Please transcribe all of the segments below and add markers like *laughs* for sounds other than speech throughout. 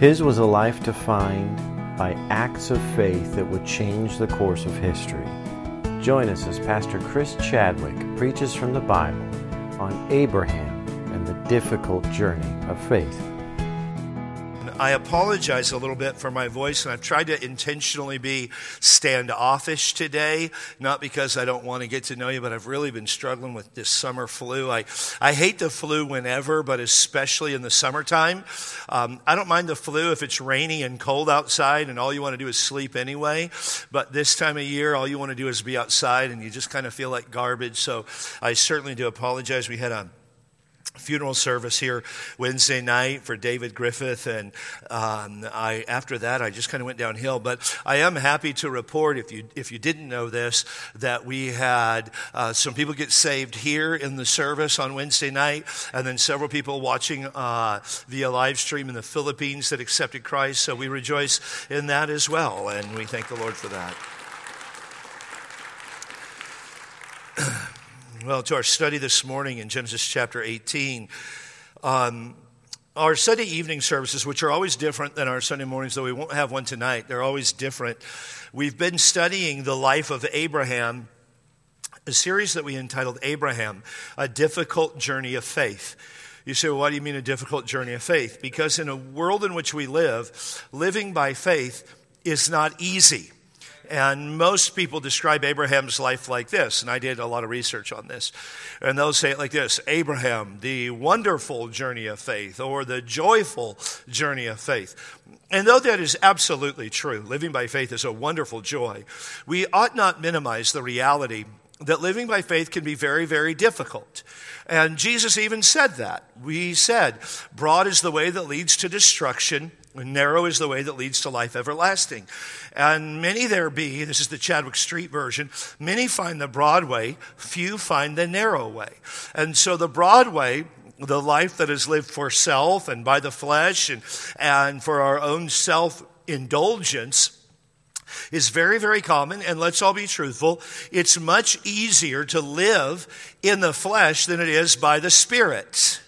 His was a life defined by acts of faith that would change the course of history. Join us as Pastor Chris Chadwick preaches from the Bible on Abraham and the difficult journey of faith. I apologize a little bit for my voice, and I've tried to intentionally be standoffish today, not because I don't want to get to know you, but I've really been struggling with this summer flu. I, I hate the flu whenever, but especially in the summertime. Um, I don't mind the flu if it's rainy and cold outside and all you want to do is sleep anyway, but this time of year, all you want to do is be outside and you just kind of feel like garbage. So I certainly do apologize. We had a funeral service here Wednesday night for David Griffith, and um, I after that I just kind of went downhill. But I am happy to report, if you if you didn't know this, that we had uh, some people get saved here in the service on Wednesday night, and then several people watching uh, via live stream in the Philippines that accepted Christ. So we rejoice in that as well, and we thank the Lord for that. *clears throat* Well, to our study this morning in Genesis chapter 18. Um, our Sunday evening services, which are always different than our Sunday mornings, though we won't have one tonight, they're always different. We've been studying the life of Abraham, a series that we entitled Abraham, A Difficult Journey of Faith. You say, well, why do you mean a difficult journey of faith? Because in a world in which we live, living by faith is not easy. And most people describe Abraham's life like this, and I did a lot of research on this. And they'll say it like this Abraham, the wonderful journey of faith, or the joyful journey of faith. And though that is absolutely true, living by faith is a wonderful joy, we ought not minimize the reality that living by faith can be very, very difficult. And Jesus even said that. We said, Broad is the way that leads to destruction Narrow is the way that leads to life everlasting. And many there be, this is the Chadwick Street version, many find the broad way, few find the narrow way. And so the broad way, the life that is lived for self and by the flesh and, and for our own self indulgence, is very, very common, and let's all be truthful. It's much easier to live in the flesh than it is by the Spirit.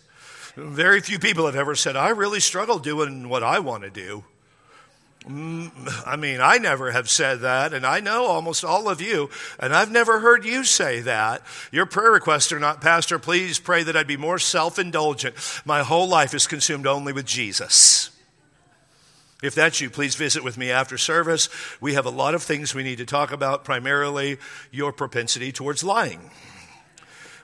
Very few people have ever said, I really struggle doing what I want to do. Mm, I mean, I never have said that, and I know almost all of you, and I've never heard you say that. Your prayer requests are not, Pastor, please pray that I'd be more self indulgent. My whole life is consumed only with Jesus. If that's you, please visit with me after service. We have a lot of things we need to talk about, primarily your propensity towards lying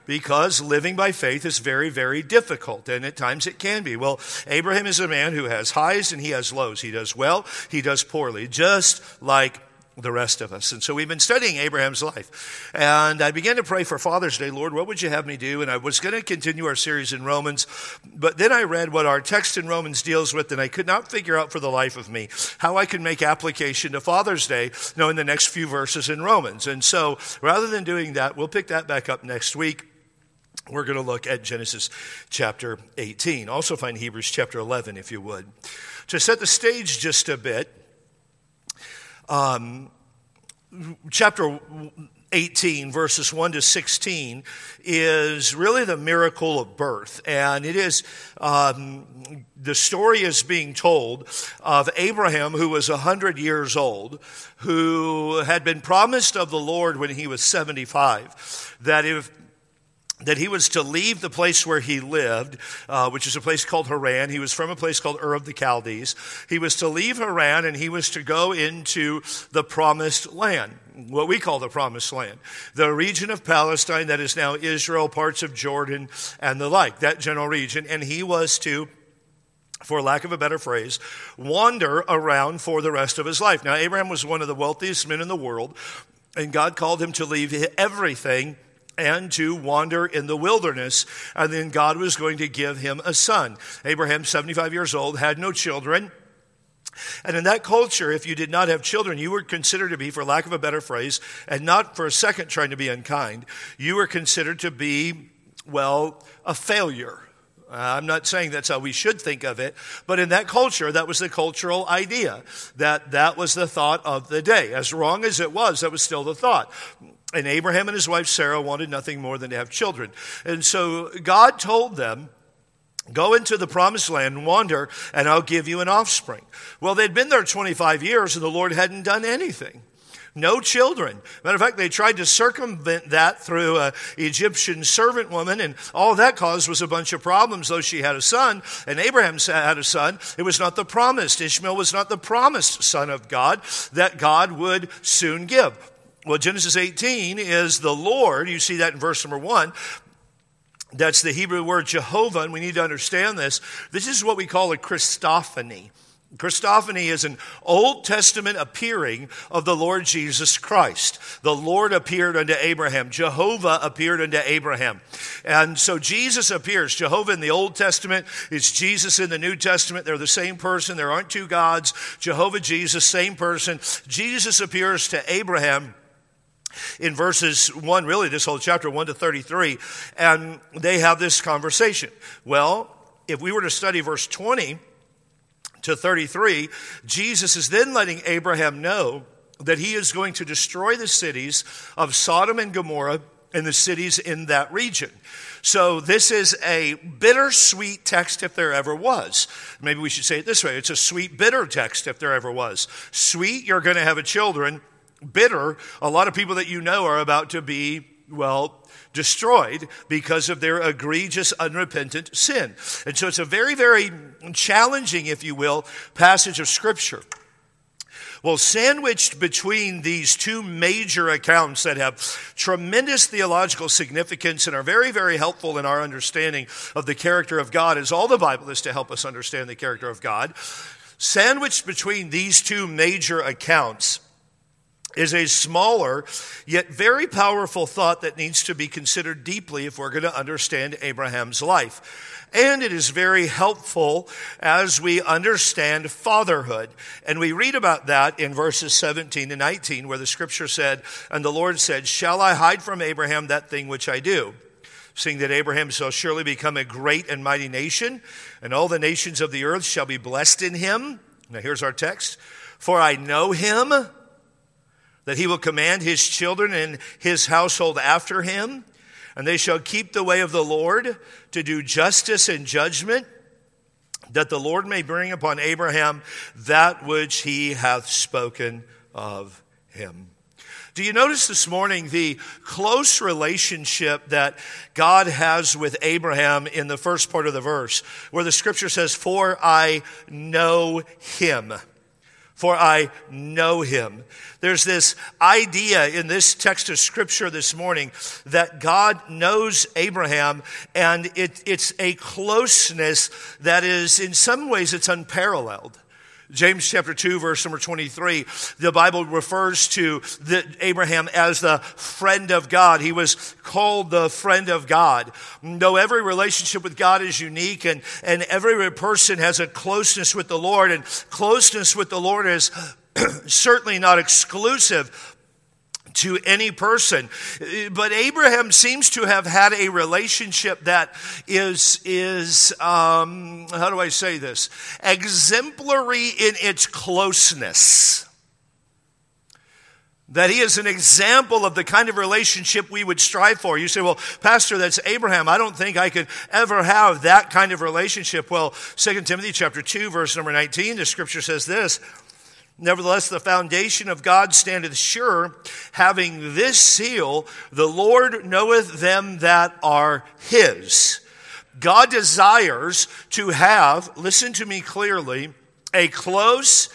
because living by faith is very, very difficult, and at times it can be. Well, Abraham is a man who has highs and he has lows. He does well, he does poorly, just like the rest of us. And so we've been studying Abraham's life. And I began to pray for Father's Day, Lord, what would you have me do? And I was going to continue our series in Romans, but then I read what our text in Romans deals with, and I could not figure out for the life of me how I could make application to Father's Day, knowing the next few verses in Romans. And so rather than doing that, we'll pick that back up next week we're going to look at Genesis chapter 18. Also, find Hebrews chapter 11, if you would. To set the stage just a bit, um, chapter 18, verses 1 to 16, is really the miracle of birth. And it is, um, the story is being told of Abraham, who was 100 years old, who had been promised of the Lord when he was 75, that if that he was to leave the place where he lived, uh, which is a place called Haran. He was from a place called Ur of the Chaldees. He was to leave Haran and he was to go into the promised land, what we call the promised land, the region of Palestine that is now Israel, parts of Jordan, and the like, that general region. And he was to for lack of a better phrase, wander around for the rest of his life. Now, Abraham was one of the wealthiest men in the world, and God called him to leave everything and to wander in the wilderness. And then God was going to give him a son. Abraham, 75 years old, had no children. And in that culture, if you did not have children, you were considered to be, for lack of a better phrase, and not for a second trying to be unkind, you were considered to be, well, a failure. Uh, I'm not saying that's how we should think of it, but in that culture, that was the cultural idea. That that was the thought of the day. As wrong as it was, that was still the thought. And Abraham and his wife Sarah wanted nothing more than to have children. And so God told them Go into the promised land and wander, and I'll give you an offspring. Well, they'd been there 25 years, and the Lord hadn't done anything. No children. Matter of fact, they tried to circumvent that through an Egyptian servant woman, and all that caused was a bunch of problems. Though she had a son, and Abraham had a son, it was not the promised. Ishmael was not the promised son of God that God would soon give. Well, Genesis 18 is the Lord. You see that in verse number one. That's the Hebrew word Jehovah, and we need to understand this. This is what we call a Christophany. Christophany is an Old Testament appearing of the Lord Jesus Christ. The Lord appeared unto Abraham. Jehovah appeared unto Abraham. And so Jesus appears. Jehovah in the Old Testament is Jesus in the New Testament. They're the same person. There aren't two gods. Jehovah, Jesus, same person. Jesus appears to Abraham in verses 1, really, this whole chapter 1 to 33, and they have this conversation. Well, if we were to study verse 20 to 33, Jesus is then letting Abraham know that he is going to destroy the cities of Sodom and Gomorrah and the cities in that region. So, this is a bittersweet text if there ever was. Maybe we should say it this way it's a sweet, bitter text if there ever was. Sweet, you're going to have a children bitter, a lot of people that you know are about to be, well, destroyed because of their egregious, unrepentant sin. And so it's a very, very challenging, if you will, passage of Scripture. Well, sandwiched between these two major accounts that have tremendous theological significance and are very, very helpful in our understanding of the character of God, as all the Bible is to help us understand the character of God, sandwiched between these two major accounts is a smaller yet very powerful thought that needs to be considered deeply if we're going to understand Abraham's life. And it is very helpful as we understand fatherhood. And we read about that in verses 17 to 19, where the scripture said, And the Lord said, Shall I hide from Abraham that thing which I do? Seeing that Abraham shall surely become a great and mighty nation, and all the nations of the earth shall be blessed in him. Now here's our text. For I know him that he will command his children and his household after him, and they shall keep the way of the Lord to do justice and judgment, that the Lord may bring upon Abraham that which he hath spoken of him. Do you notice this morning the close relationship that God has with Abraham in the first part of the verse, where the scripture says, For I know him for I know him. There's this idea in this text of scripture this morning that God knows Abraham and it, it's a closeness that is, in some ways, it's unparalleled. James chapter 2 verse number 23, the Bible refers to the, Abraham as the friend of God. He was called the friend of God. Though every relationship with God is unique and, and every person has a closeness with the Lord and closeness with the Lord is *clears throat* certainly not exclusive to any person. But Abraham seems to have had a relationship that is, is um, how do I say this? Exemplary in its closeness. That he is an example of the kind of relationship we would strive for. You say, well, Pastor, that's Abraham. I don't think I could ever have that kind of relationship. Well, 2 Timothy chapter 2, verse number 19, the scripture says this Nevertheless, the foundation of God standeth sure, having this seal, the Lord knoweth them that are his. God desires to have, listen to me clearly, a close,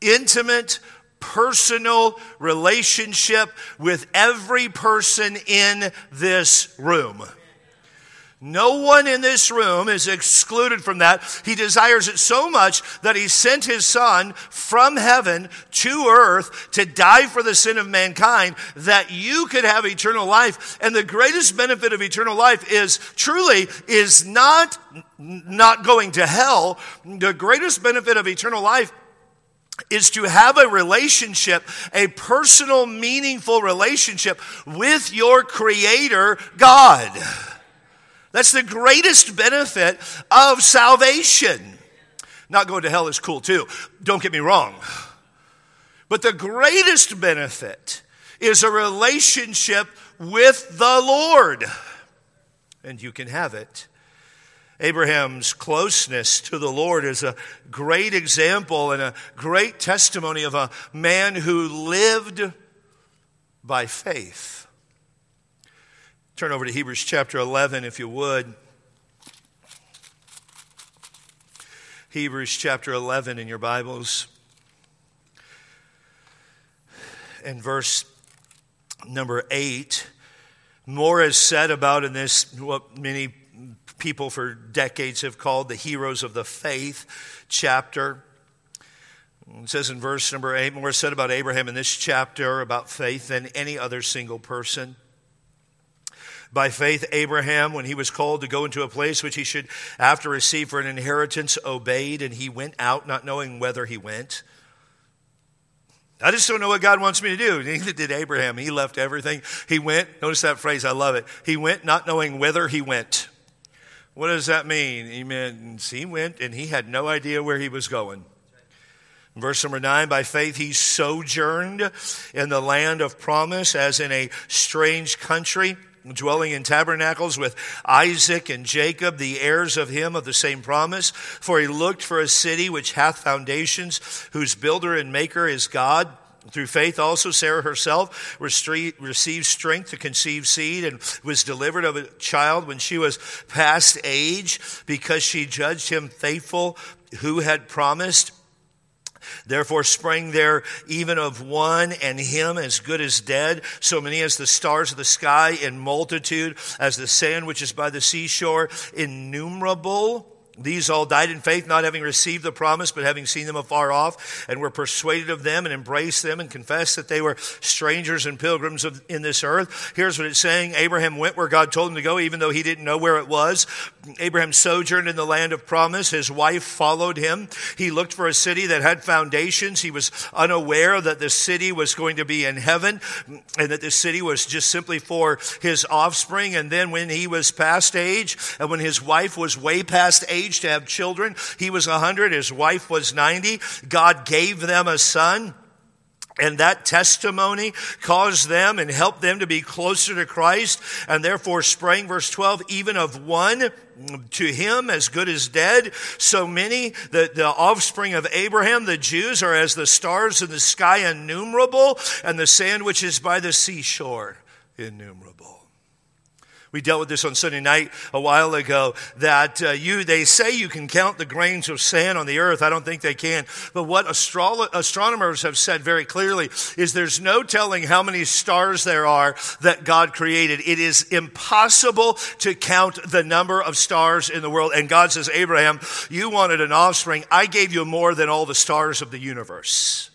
intimate, personal relationship with every person in this room. No one in this room is excluded from that. He desires it so much that he sent his son from heaven to earth to die for the sin of mankind that you could have eternal life. And the greatest benefit of eternal life is truly is not not going to hell. The greatest benefit of eternal life is to have a relationship, a personal, meaningful relationship with your creator, God. That's the greatest benefit of salvation. Not going to hell is cool too. Don't get me wrong. But the greatest benefit is a relationship with the Lord. And you can have it. Abraham's closeness to the Lord is a great example and a great testimony of a man who lived by faith. Turn over to Hebrews chapter 11, if you would. Hebrews chapter 11 in your Bibles. And verse number 8. More is said about in this, what many people for decades have called the heroes of the faith chapter. It says in verse number 8, more is said about Abraham in this chapter about faith than any other single person. By faith, Abraham, when he was called to go into a place which he should after receive for an inheritance, obeyed, and he went out not knowing whether he went. I just don't know what God wants me to do. *laughs* Neither did Abraham. He left everything. He went. Notice that phrase. I love it. He went not knowing whither he went. What does that mean? He meant he went and he had no idea where he was going. Verse number nine, by faith he sojourned in the land of promise as in a strange country, dwelling in tabernacles with Isaac and Jacob, the heirs of him of the same promise. For he looked for a city which hath foundations, whose builder and maker is God. Through faith also Sarah herself received strength to conceive seed and was delivered of a child when she was past age because she judged him faithful who had promised. Therefore sprang there even of one and him as good as dead, so many as the stars of the sky in multitude, as the sand which is by the seashore, innumerable. These all died in faith, not having received the promise, but having seen them afar off, and were persuaded of them, and embraced them, and confessed that they were strangers and pilgrims of, in this earth. Here's what it's saying Abraham went where God told him to go, even though he didn't know where it was. Abraham sojourned in the land of promise. His wife followed him. He looked for a city that had foundations. He was unaware that the city was going to be in heaven, and that the city was just simply for his offspring. And then when he was past age, and when his wife was way past age, age to have children. He was 100, his wife was 90. God gave them a son. And that testimony caused them and helped them to be closer to Christ. And therefore sprang, verse 12, even of one to him as good as dead. So many, the, the offspring of Abraham, the Jews, are as the stars in the sky, innumerable, and the sand which is by the seashore, innumerable. We dealt with this on Sunday night a while ago that uh, you, they say you can count the grains of sand on the earth. I don't think they can. But what astro- astronomers have said very clearly is there's no telling how many stars there are that God created. It is impossible to count the number of stars in the world. And God says, Abraham, you wanted an offspring. I gave you more than all the stars of the universe.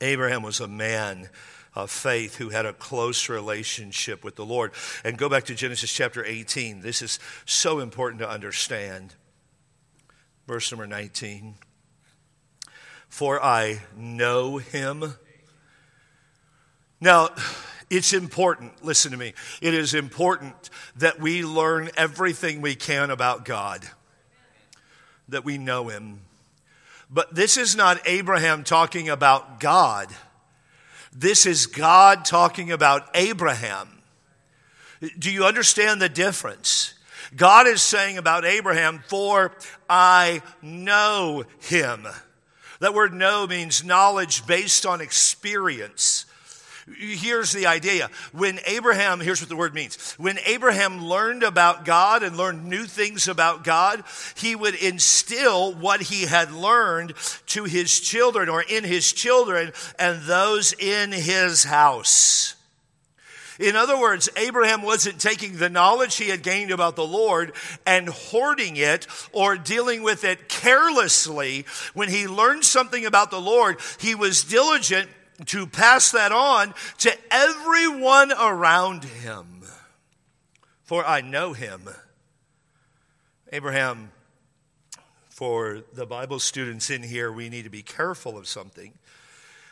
Abraham was a man of faith who had a close relationship with the Lord. And go back to Genesis chapter 18. This is so important to understand. Verse number 19. For I know him. Now, it's important, listen to me, it is important that we learn everything we can about God, that we know him. But this is not Abraham talking about God. This is God talking about Abraham. Do you understand the difference? God is saying about Abraham, for I know him. That word know means knowledge based on experience. Here's the idea. When Abraham, here's what the word means. When Abraham learned about God and learned new things about God, he would instill what he had learned to his children or in his children and those in his house. In other words, Abraham wasn't taking the knowledge he had gained about the Lord and hoarding it or dealing with it carelessly. When he learned something about the Lord, he was diligent to pass that on to everyone around him. For I know him. Abraham, for the Bible students in here, we need to be careful of something.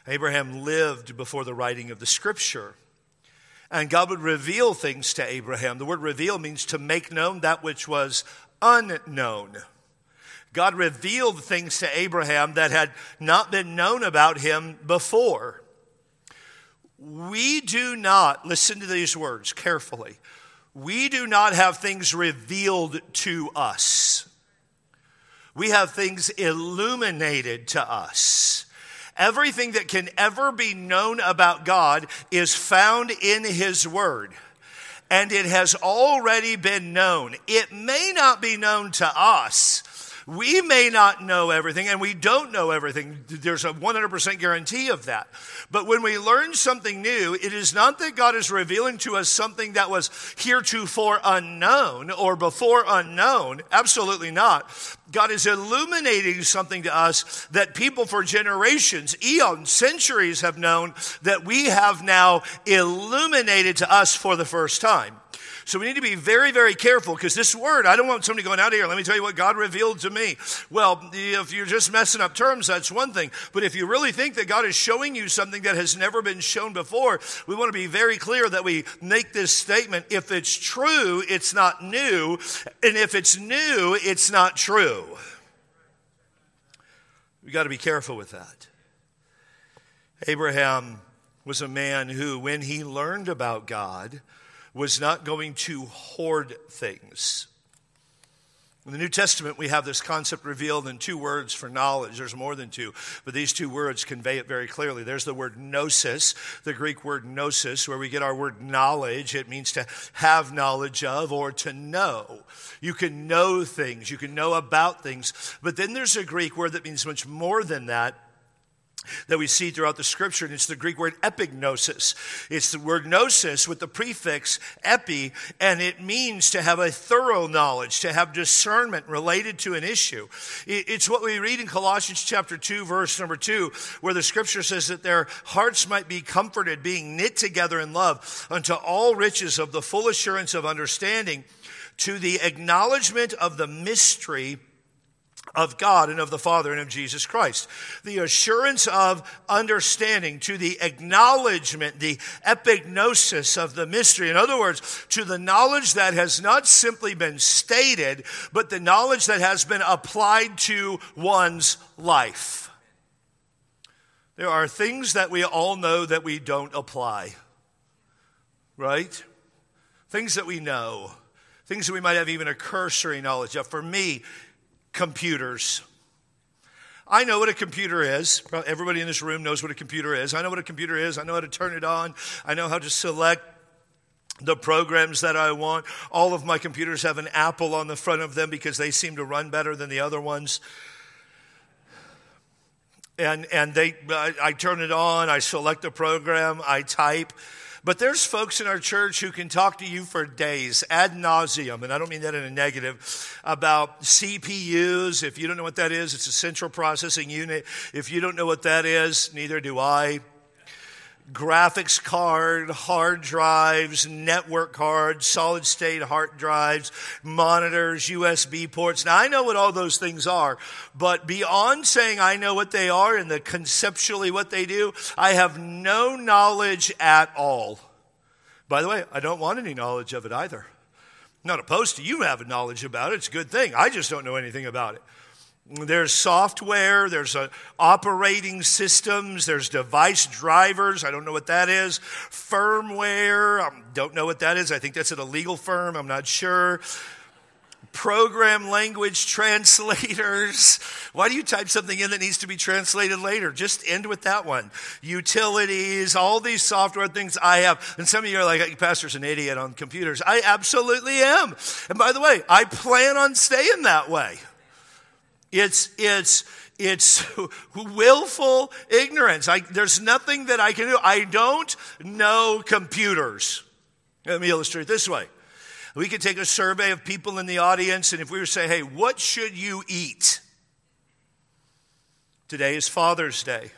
Abraham lived before the writing of the scripture. And God would reveal things to Abraham. The word reveal means to make known that which was unknown. God revealed things to Abraham that had not been known about him before. We do not, listen to these words carefully, we do not have things revealed to us. We have things illuminated to us. Everything that can ever be known about God is found in His Word. And it has already been known. It may not be known to us, we may not know everything, and we don't know everything. There's a 100% guarantee of that. But when we learn something new, it is not that God is revealing to us something that was heretofore unknown or before unknown. Absolutely not. God is illuminating something to us that people for generations, eons, centuries have known that we have now illuminated to us for the first time. So we need to be very, very careful because this word, I don't want somebody going out here, let me tell you what God revealed to me. Well, if you're just messing up terms, that's one thing. But if you really think that God is showing you something that has never been shown before, we want to be very clear that we make this statement. If it's true, it's not new. And if it's new, it's not true. We got to be careful with that. Abraham was a man who, when he learned about God, was not going to hoard things. In the New Testament, we have this concept revealed in two words for knowledge. There's more than two, but these two words convey it very clearly. There's the word gnosis, the Greek word gnosis, where we get our word knowledge. It means to have knowledge of or to know. You can know things, you can know about things. But then there's a Greek word that means much more than that that we see throughout the scripture, and it's the Greek word epignosis. It's the word gnosis with the prefix epi, and it means to have a thorough knowledge, to have discernment related to an issue. It's what we read in Colossians chapter 2, verse number 2, where the scripture says that their hearts might be comforted, being knit together in love, unto all riches of the full assurance of understanding, to the acknowledgement of the mystery of God and of the Father and of Jesus Christ. The assurance of understanding to the acknowledgement, the epignosis of the mystery. In other words, to the knowledge that has not simply been stated, but the knowledge that has been applied to one's life. There are things that we all know that we don't apply, right? Things that we know, things that we might have even a cursory knowledge of. For me, computers. I know what a computer is. Everybody in this room knows what a computer is. I know what a computer is. I know how to turn it on. I know how to select the programs that I want. All of my computers have an Apple on the front of them because they seem to run better than the other ones. And, and they, I, I turn it on, I select the program, I type. But there's folks in our church who can talk to you for days ad nauseum, and I don't mean that in a negative, about CPUs. If you don't know what that is, it's a central processing unit. If you don't know what that is, neither do I graphics card, hard drives, network cards, solid state hard drives, monitors, USB ports. Now I know what all those things are, but beyond saying I know what they are and the conceptually what they do, I have no knowledge at all. By the way, I don't want any knowledge of it either. Not opposed to you having knowledge about it. It's a good thing. I just don't know anything about it. There's software, there's operating systems, there's device drivers. I don't know what that is. Firmware, I um, don't know what that is. I think that's at a legal firm, I'm not sure. Program language *laughs* translators. Why do you type something in that needs to be translated later? Just end with that one. Utilities, all these software things I have. And some of you are like, Pastor's an idiot on computers. I absolutely am. And by the way, I plan on staying that way. It's, it's, it's *laughs* willful ignorance. I, there's nothing that I can do. I don't know computers. Let me illustrate this way. We could take a survey of people in the audience, and if we were to say, hey, what should you eat? Today is Father's Day.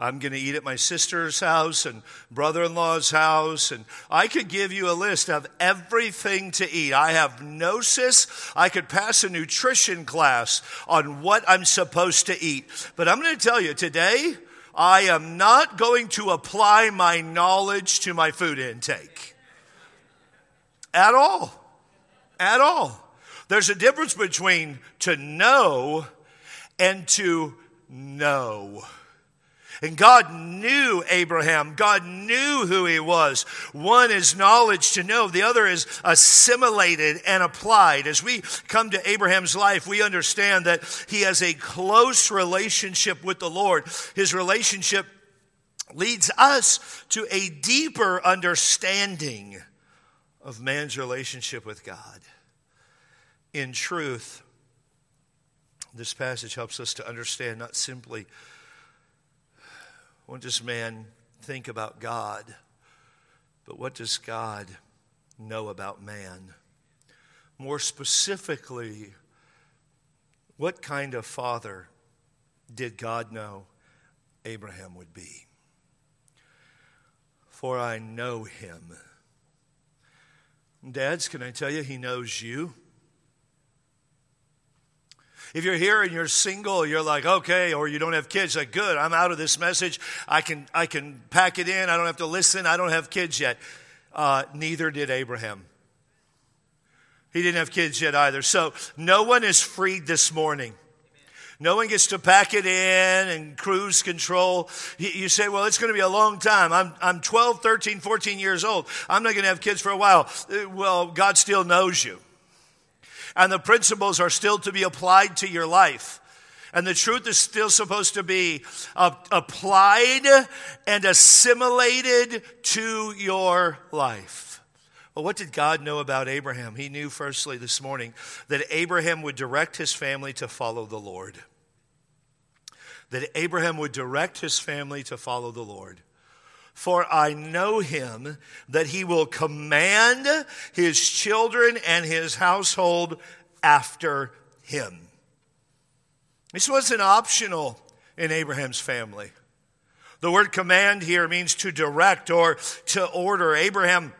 I'm going to eat at my sister's house and brother in law's house. And I could give you a list of everything to eat. I have gnosis. I could pass a nutrition class on what I'm supposed to eat. But I'm going to tell you today, I am not going to apply my knowledge to my food intake. At all. At all. There's a difference between to know and to know. And God knew Abraham. God knew who he was. One is knowledge to know, the other is assimilated and applied. As we come to Abraham's life, we understand that he has a close relationship with the Lord. His relationship leads us to a deeper understanding of man's relationship with God. In truth, this passage helps us to understand not simply what does man think about God, but what does God know about man? More specifically, what kind of father did God know Abraham would be? For I know him. Dads, can I tell you, he knows you? If you're here and you're single, you're like, okay, or you don't have kids, like, good, I'm out of this message. I can, I can pack it in. I don't have to listen. I don't have kids yet. Uh, neither did Abraham. He didn't have kids yet either. So no one is freed this morning. No one gets to pack it in and cruise control. You say, well, it's going to be a long time. I'm, I'm 12, 13, 14 years old. I'm not going to have kids for a while. Uh, well, God still knows you and the principles are still to be applied to your life. And the truth is still supposed to be uh, applied and assimilated to your life. Well, what did God know about Abraham? He knew, firstly, this morning, that Abraham would direct his family to follow the Lord. That Abraham would direct his family to follow the Lord. For I know him that he will command his children and his household after him. This wasn't optional in Abraham's family. The word command here means to direct or to order. Abraham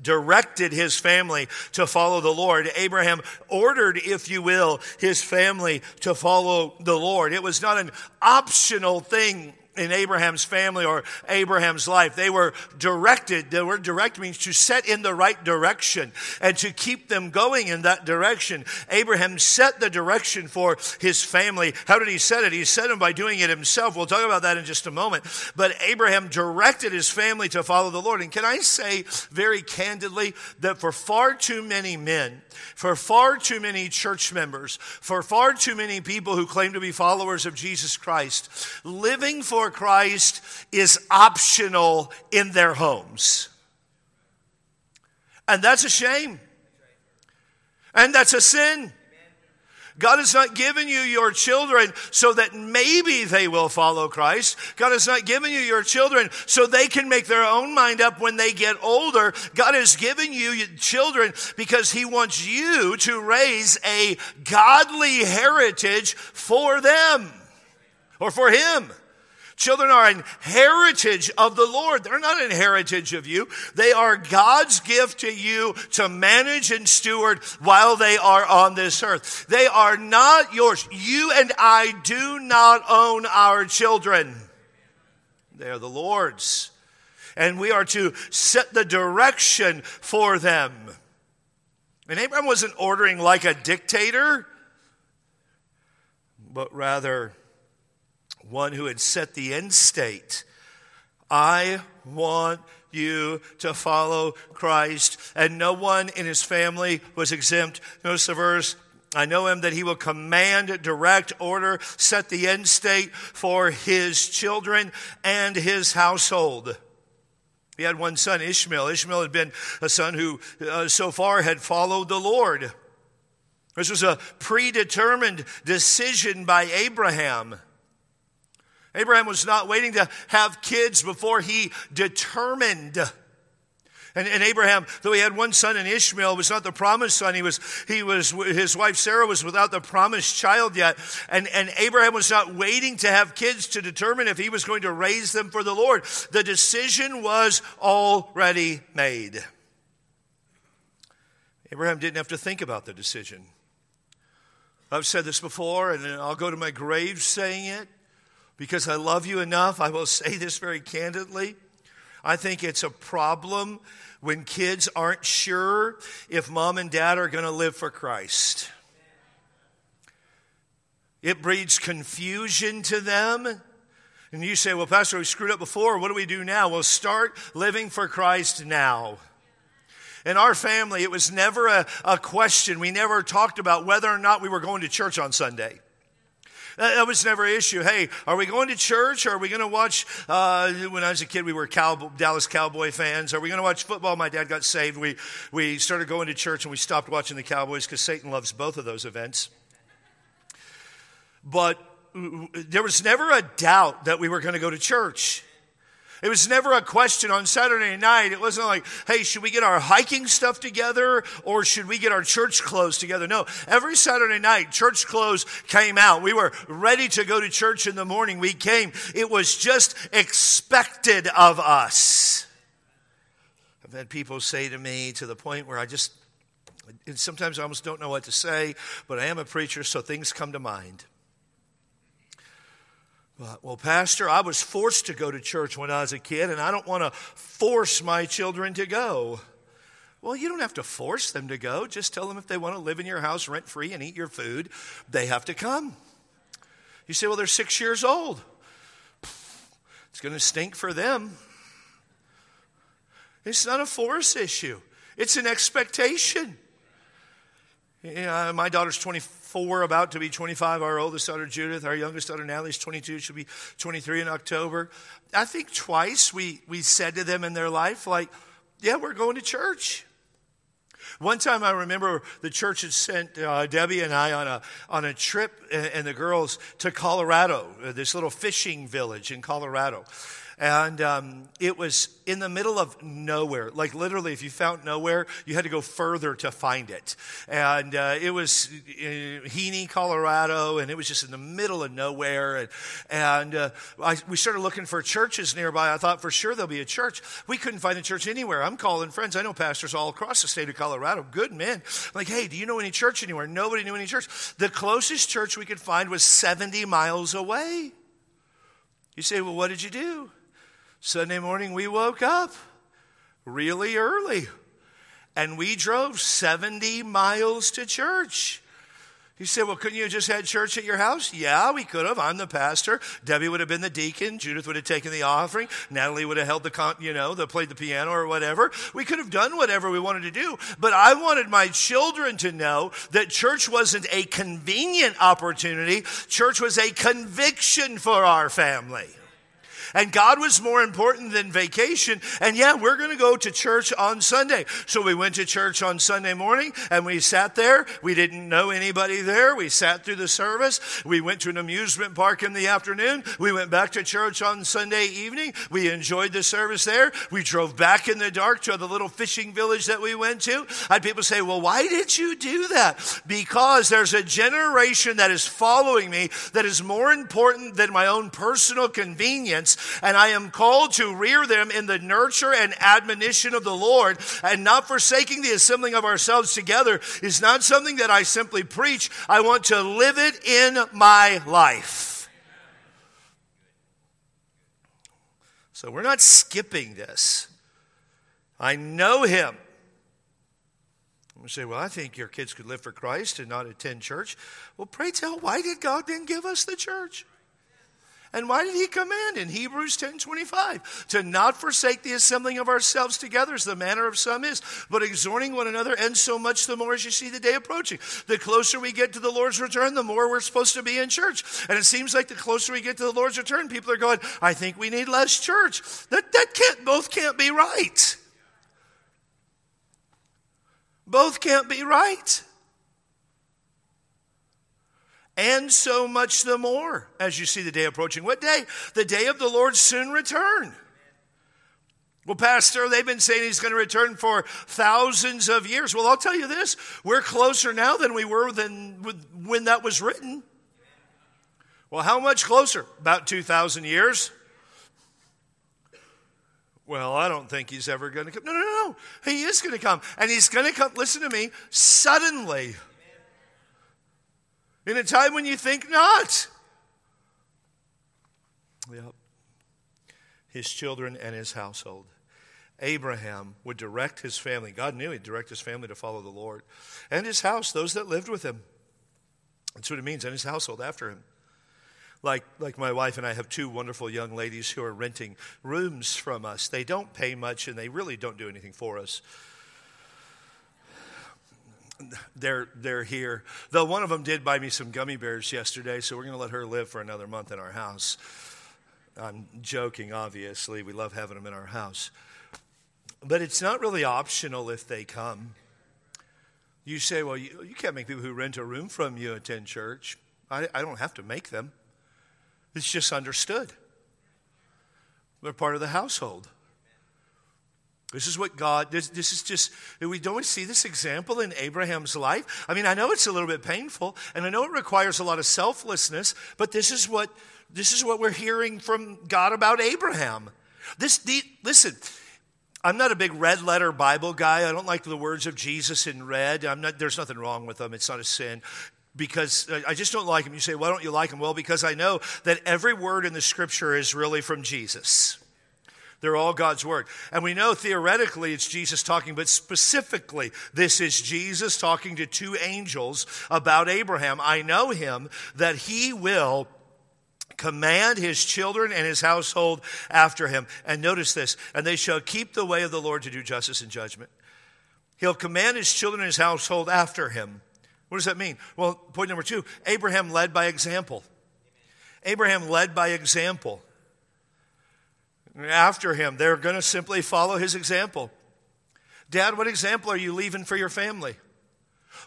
directed his family to follow the Lord. Abraham ordered, if you will, his family to follow the Lord. It was not an optional thing in Abraham's family or Abraham's life. They were directed. The word direct means to set in the right direction and to keep them going in that direction. Abraham set the direction for his family. How did he set it? He set it by doing it himself. We'll talk about that in just a moment. But Abraham directed his family to follow the Lord. And can I say very candidly that for far too many men, for far too many church members, for far too many people who claim to be followers of Jesus Christ, living for Christ is optional in their homes. And that's a shame. And that's a sin. God has not given you your children so that maybe they will follow Christ. God has not given you your children so they can make their own mind up when they get older. God has given you children because He wants you to raise a godly heritage for them or for Him. Children are an heritage of the Lord. They're not an heritage of you. They are God's gift to you to manage and steward while they are on this earth. They are not yours. You and I do not own our children. They are the Lord's. And we are to set the direction for them. And Abraham wasn't ordering like a dictator, but rather one who had set the end state. I want you to follow Christ. And no one in his family was exempt. Notice the verse. I know him that he will command, direct, order, set the end state for his children and his household. He had one son, Ishmael. Ishmael had been a son who uh, so far had followed the Lord. This was a predetermined decision by Abraham. Abraham was not waiting to have kids before he determined. And, and, Abraham, though he had one son in Ishmael, was not the promised son. He was, he was, his wife Sarah was without the promised child yet. And, and Abraham was not waiting to have kids to determine if he was going to raise them for the Lord. The decision was already made. Abraham didn't have to think about the decision. I've said this before, and I'll go to my grave saying it because I love you enough, I will *laughs* say this very candidly. I think it's a problem when kids aren't sure if mom and dad are going to live for Christ. It breeds confusion to them. And you say, well, Pastor, we screwed up before. What do we do now? Well, start living for Christ now. In our family, it was never a, a question. We never talked about whether or not we were going to church on Sunday. That was never an issue. Hey, are we going to church? Are we going to watch? Uh, when I was a kid, we were Cow- Dallas Cowboy fans. Are we going to watch football? My dad got saved. We we started going to church and we stopped watching the Cowboys because Satan loves both of those events. But there was never a doubt that we were going to go to church. It was never a question on Saturday night. It wasn't like, hey, should we get our hiking stuff together or should we get our church clothes together? No, every Saturday night, church clothes came out. We were ready to go to church in the morning. We came. It was just expected of us. I've had people say to me to the point where I just, sometimes I almost don't know what to say, but I am a preacher, so things come to mind. Well, Pastor, I was forced to go to church when I was a kid, and I don't want to force my children to go. Well, you don't have to force them to go. Just tell them if they want to live in your house rent free and eat your food, they have to come. You say, well, they're six years old. It's going to stink for them. It's not a force issue, it's an expectation. My daughter's 24, about to be 25. Our oldest daughter, Judith, our youngest daughter, Natalie's 22. She'll be 23 in October. I think twice we, we said to them in their life, like, yeah, we're going to church. One time I remember the church had sent uh, Debbie and I on a, on a trip and, and the girls to Colorado, uh, this little fishing village in Colorado. And um, it was in the middle of nowhere. Like literally, if you found nowhere, you had to go further to find it. And uh, it was in Heaney, Colorado, and it was just in the middle of nowhere. And, and uh, I, we started looking for churches nearby. I thought for sure there'll be a church. We couldn't find a church anywhere. I'm calling friends. I know pastors all across the state of Colorado. Good men. like, hey, do you know any church anywhere? Nobody knew any church. The closest church we could find was 70 miles away. You say, well, what did you do? Sunday morning, we woke up really early and we drove 70 miles to church. You say, well, couldn't you have just had church at your house? Yeah, we could have. I'm the pastor. Debbie would have been the deacon. Judith would have taken the offering. Natalie would have held the, con- you know, the played the piano or whatever. We could have done whatever we wanted to do. But I wanted my children to know that church wasn't a convenient opportunity. Church was a conviction for our family. And God was more important than vacation. And yeah, we're going to go to church on Sunday. So we went to church on Sunday morning and we sat there. We didn't know anybody there. We sat through the service. We went to an amusement park in the afternoon. We went back to church on Sunday evening. We enjoyed the service there. We drove back in the dark to the little fishing village that we went to. I had people say, well, why did you do that? Because there's a generation that is following me that is more important than my own personal convenience and I am called to rear them in the nurture and admonition of the Lord, and not forsaking the assembling of ourselves together is not something that I simply preach. I want to live it in my life. So we're not skipping this. I know him. You say, well, I think your kids could live for Christ and not attend church. Well, pray tell, why did God then give us the church? And why did he command in Hebrews 10 25 to not forsake the assembling of ourselves together as the manner of some is, but exhorting one another, and so much the more as you see the day approaching. The closer we get to the Lord's return, the more we're supposed to be in church. And it seems like the closer we get to the Lord's return, people are going, I think we need less church. That, that can't, both can't be right. Both can't be right and so much the more as you see the day approaching. What day? The day of the Lord's soon return. Well, Pastor, they've been saying he's going to return for thousands of years. Well, I'll tell you this we're closer now than we were than when that was written. Well, how much closer? About 2,000 years. Well, I don't think he's ever going to come. No, no, no. He is going to come. And he's going to come, listen to me, suddenly in a time when you think not. Yep. His children and his household. Abraham would direct his family. God knew he'd direct his family to follow the Lord. And his house, those that lived with him. That's what it means, and his household after him. Like, like my wife and I have two wonderful young ladies who are renting rooms from us. They don't pay much and they really don't do anything for us. They're, they're here. Though one of them did buy me some gummy bears yesterday, so we're going to let her live for another month in our house. I'm joking, obviously. We love having them in our house. But it's not really optional if they come. You say, well, you, you can't make people who rent a room from you attend church. I, I don't have to make them, it's just understood. They're part of the household. This is what God, this, this is just, we don't see this example in Abraham's life? I mean, I know it's a little bit painful, and I know it requires a lot of selflessness, but this is what, this is what we're hearing from God about Abraham. This, the, listen, I'm not a big red letter Bible guy. I don't like the words of Jesus in red. I'm not, there's nothing wrong with them. It's not a sin because I just don't like them. You say, why don't you like them? Well, because I know that every word in the scripture is really from Jesus. They're all God's word. And we know theoretically it's Jesus talking, but specifically, this is Jesus talking to two angels about Abraham. I know him that he will command his children and his household after him. And notice this, and they shall keep the way of the Lord to do justice and judgment. He'll command his children and his household after him. What does that mean? Well, point number two Abraham led by example. Abraham led by example. After him, they're going to simply follow his example. Dad, what example are you leaving for your family?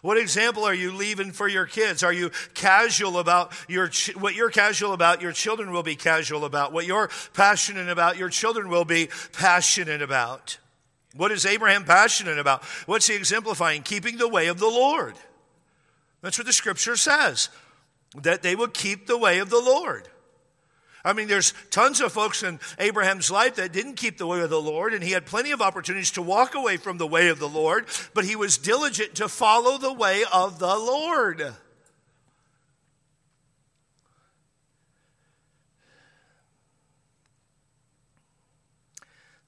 What example are you leaving for your kids? Are you casual about your what you're casual about, your children will be casual about. What you're passionate about, your children will be passionate about. What is Abraham passionate about? What's he exemplifying? Keeping the way of the Lord. That's what the scripture says. That they would keep the way of the Lord. I mean, there's tons of folks in Abraham's life that didn't keep the way of the Lord, and he had plenty of opportunities to walk away from the way of the Lord, but he was diligent to follow the way of the Lord.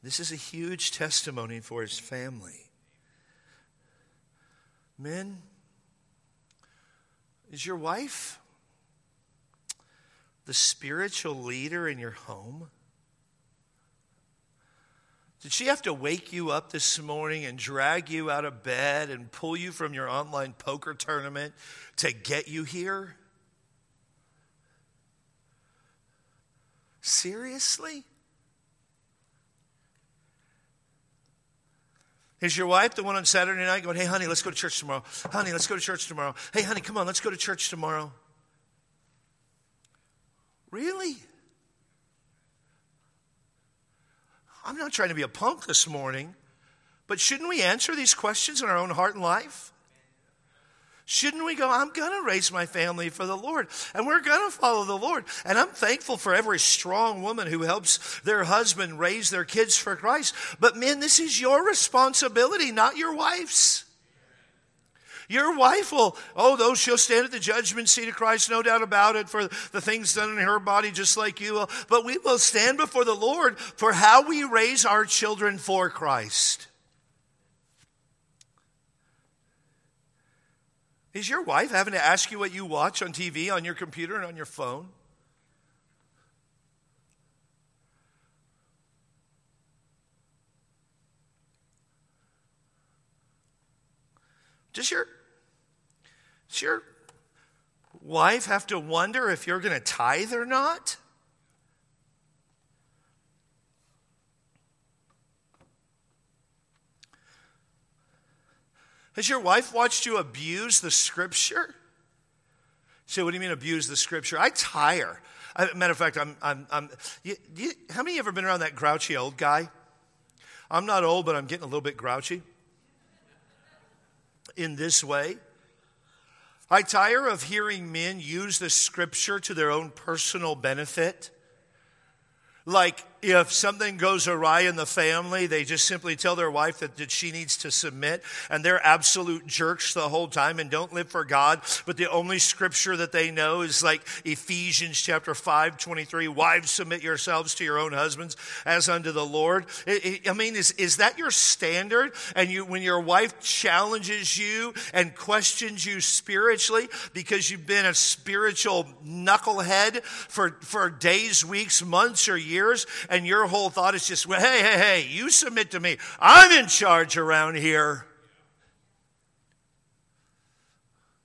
This is a huge testimony for his family. Men, is your wife the spiritual leader in your home? Did she have to wake you up this morning and drag you out of bed and pull you from your online poker tournament to get you here? Seriously? Is your wife the one on Saturday night going, hey, honey, let's go to church tomorrow? Honey, let's go to church tomorrow. Hey, honey, come on, let's go to church tomorrow. Really? I'm not trying to be a punk this morning, but shouldn't we answer these questions in our own heart and life? Shouldn't we go, I'm going to raise my family for the Lord and we're going to follow the Lord? And I'm thankful for every strong woman who helps their husband raise their kids for Christ. But men, this is your responsibility, not your wife's. Your wife will, oh, though she'll stand at the judgment seat of Christ, no doubt about it, for the things done in her body, just like you will. But we will stand before the Lord for how we raise our children for Christ. Is your wife having to ask you what you watch on TV, on your computer, and on your phone? Does your does your wife have to wonder if you're going to tithe or not? Has your wife watched you abuse the scripture? Say, what do you mean abuse the scripture? I tire. I, matter of fact, I'm, I'm, I'm you, you, how many of you ever been around that grouchy old guy? I'm not old, but I'm getting a little bit grouchy in this way. I tire of hearing men use the scripture to their own personal benefit. Like, if something goes awry in the family, they just simply tell their wife that, that she needs to submit, and they're absolute jerks the whole time and don't live for God. But the only scripture that they know is like Ephesians chapter 5, 23, wives submit yourselves to your own husbands as unto the Lord. It, it, I mean, is, is that your standard? And you, when your wife challenges you and questions you spiritually because you've been a spiritual knucklehead for, for days, weeks, months, or years, and your whole thought is just, hey, hey, hey, you submit to me. I'm in charge around here.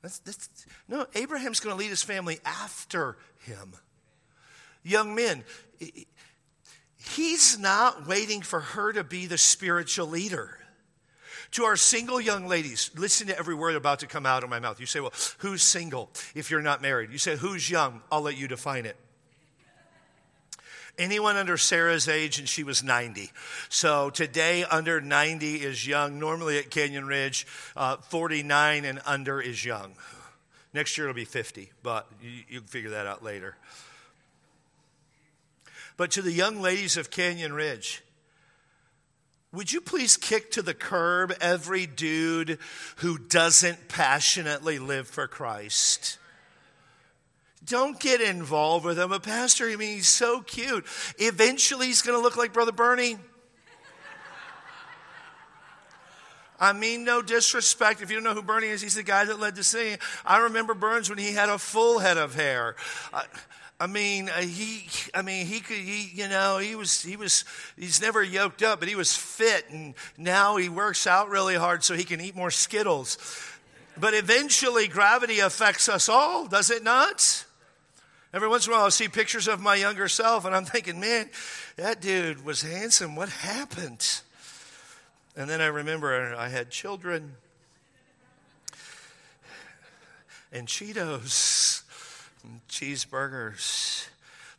That's, that's, no, Abraham's going to lead his family after him. Young men, he's not waiting for her to be the spiritual leader. To our single young ladies, listen to every word about to come out of my mouth. You say, Well, who's single if you're not married? You say, Who's young? I'll let you define it. Anyone under Sarah's age, and she was 90. So today, under 90 is young. Normally at Canyon Ridge, uh, 49 and under is young. Next year it'll be 50, but you, you can figure that out later. But to the young ladies of Canyon Ridge, would you please kick to the curb every dude who doesn't passionately live for Christ? Don't get involved with him. A pastor, I mean, he's so cute. Eventually, he's going to look like Brother Bernie. I mean, no disrespect. If you don't know who Bernie is, he's the guy that led the singing. I remember Burns when he had a full head of hair. I, I mean, uh, he, I mean, he could, he, you know, he was, he was, he's never yoked up, but he was fit, and now he works out really hard so he can eat more Skittles. But eventually, gravity affects us all, does it not? Every once in a while, I see pictures of my younger self, and I'm thinking, man, that dude was handsome. What happened? And then I remember I had children and Cheetos and cheeseburgers.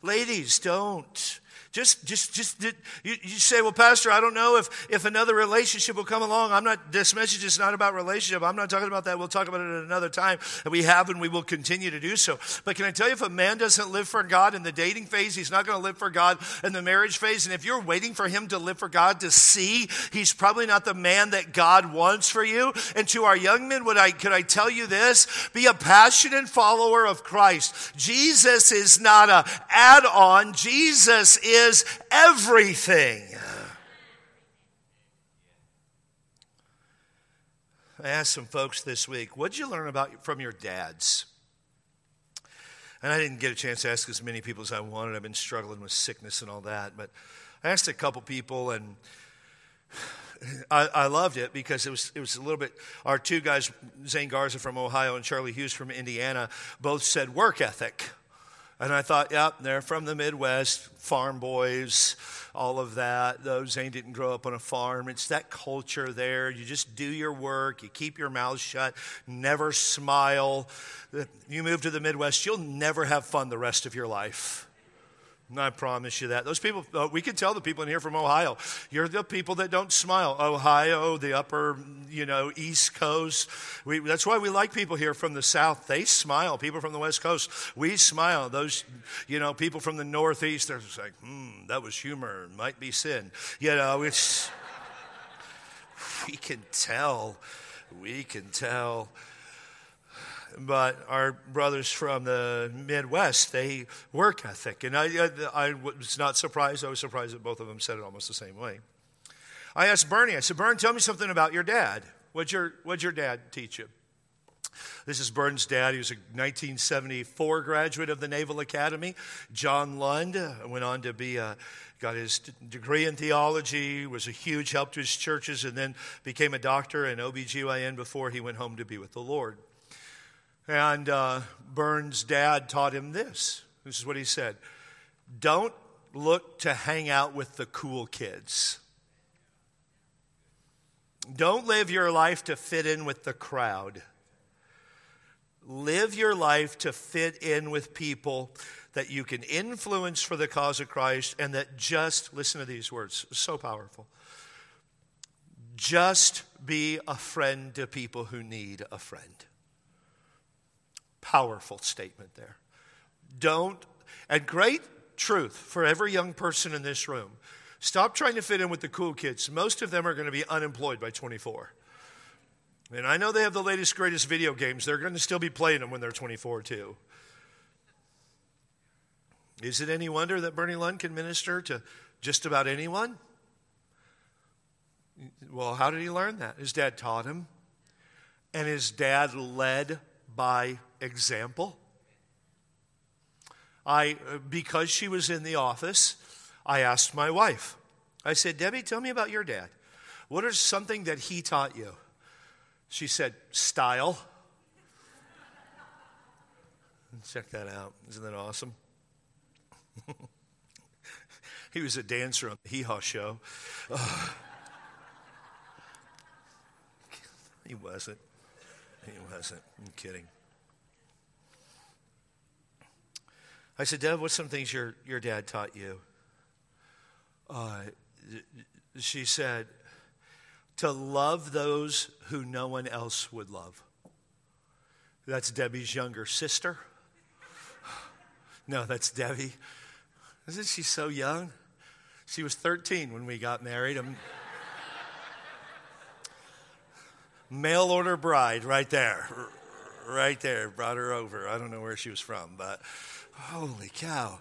Ladies, don't. Just, just, just, you, you say, well, Pastor, I don't know if, if another relationship will come along. I'm not, this message is not about relationship. I'm not talking about that. We'll talk about it at another time. And we have and we will continue to do so. But can I tell you, if a man doesn't live for God in the dating phase, he's not going to live for God in the marriage phase. And if you're waiting for him to live for God to see, he's probably not the man that God wants for you. And to our young men, would I, could I tell you this? Be a passionate follower of Christ. Jesus is not a add-on. Jesus is is everything. I asked some folks this week, what'd you learn about from your dads? And I didn't get a chance to ask as many people as I wanted. I've been struggling with sickness and all that. But I asked a couple people, and I, I, loved it because it was, it was a little bit. Our two guys, Zane Garza from Ohio and Charlie Hughes from Indiana, both said work ethic. And I thought, yep, they're from the Midwest, farm boys, all of that. Those Zane didn't grow up on a farm. It's that culture there. You just do your work, you keep your mouth shut, never smile. You move to the Midwest, you'll never have fun the rest of your life. I promise you that. Those people, uh, we can tell the people in here from Ohio, you're the people that don't smile. Ohio, the upper, you know, East Coast. We, that's why we like people here from the South. They smile. People from the West Coast, we smile. Those, you know, people from the Northeast, they're just like, hmm, that was humor. Might be sin. You know, it's, *laughs* we can tell. We can tell but our brothers from the Midwest, they work ethic. And I, I, was not surprised. I was surprised that both of them said it almost the same way. I asked Bernie, I said, Bern, tell me something about your dad. What'd your, what'd your dad teach you? This is Bern's dad. He was a 1974 graduate of the Naval Academy. John Lund uh, went on to be a, got his degree in theology, was a huge help to his churches, and then became a doctor in OBGYN before he went home to be with the Lord. And uh, Bern's dad taught him this. This is what he said Don't look to hang out with the cool kids. Don't live your life to fit in with the crowd. Live your life to fit in with people that you can influence for the cause of Christ and that just, listen to these words, so powerful. Just be a friend to people who need a friend. Powerful statement there. Don't, and great truth for every young person in this room. Stop trying to fit in with the cool kids. Most of them are going to be unemployed by 24. And I know they have the latest, greatest video games. They're going to still be playing them when they're 24, too. Is it any wonder that Bernie Lund can minister to just about anyone? Well, how did he learn that? His dad taught him, and his dad led by example. I, because she was in the office, I asked my wife. I said, Debbie, tell me about your dad. What is something that he taught you? She said, style. *laughs* Check that out. Isn't that awesome? *laughs* he was a dancer on the Hee Haw show. Uh, *laughs* he wasn't. He wasn't. I'm kidding. I said, Deb, what's some things your, your dad taught you? Uh, she said, to love those who no one else would love. That's Debbie's younger sister. *sighs* No, that's Debbie. Isn't she so young? She was 13 when we got married. A mail order bride right there. Right there. Brought her over. I don't know where she was from, but holy cow.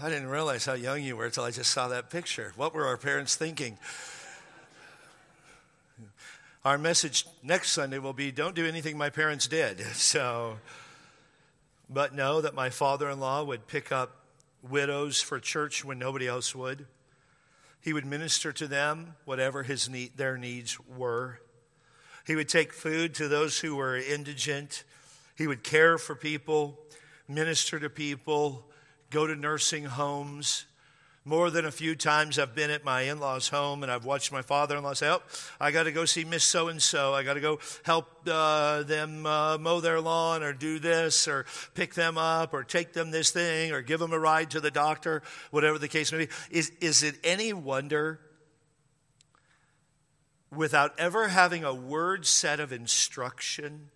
I didn't realize how young you were until I just saw that picture. What were our parents thinking? Our message next Sunday will be don't do anything my parents did. *laughs* So, but know that my father in law would pick up widows for church when nobody else would. He would minister to them, whatever his need, their needs were. He would take food to those who were indigent. He would care for people, minister to people, go to nursing homes. More than a few times I've been at my in law's home and I've watched my father in law say, Oh, I got to go see Miss So and so. I got to go help uh, them uh, mow their lawn or do this or pick them up or take them this thing or give them a ride to the doctor, whatever the case may be. Is, is it any wonder, without ever having a word set of instruction,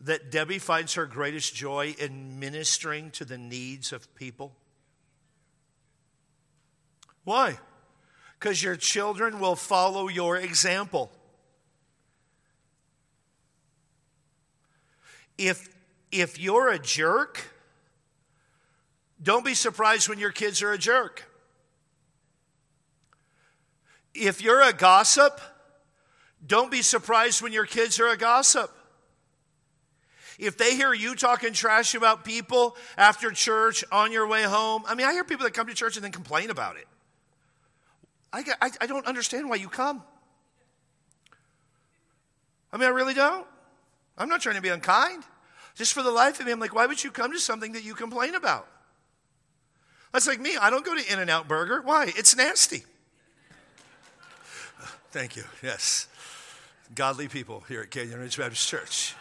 that Debbie finds her greatest joy in ministering to the needs of people? Why? Because your children will follow your example. If, if you're a jerk, don't be surprised when your kids are a jerk. If you're a gossip, don't be surprised when your kids are a gossip. If they hear you talking trash about people after church on your way home, I mean, I hear people that come to church and then complain about it. I, I, I don't understand why you come. I mean, I really don't. I'm not trying to be unkind. Just for the life of me, I'm like, why would you come to something that you complain about? That's like me. I don't go to In N Out Burger. Why? It's nasty. Thank you. Yes. Godly people here at Canyon Ridge Baptist Church.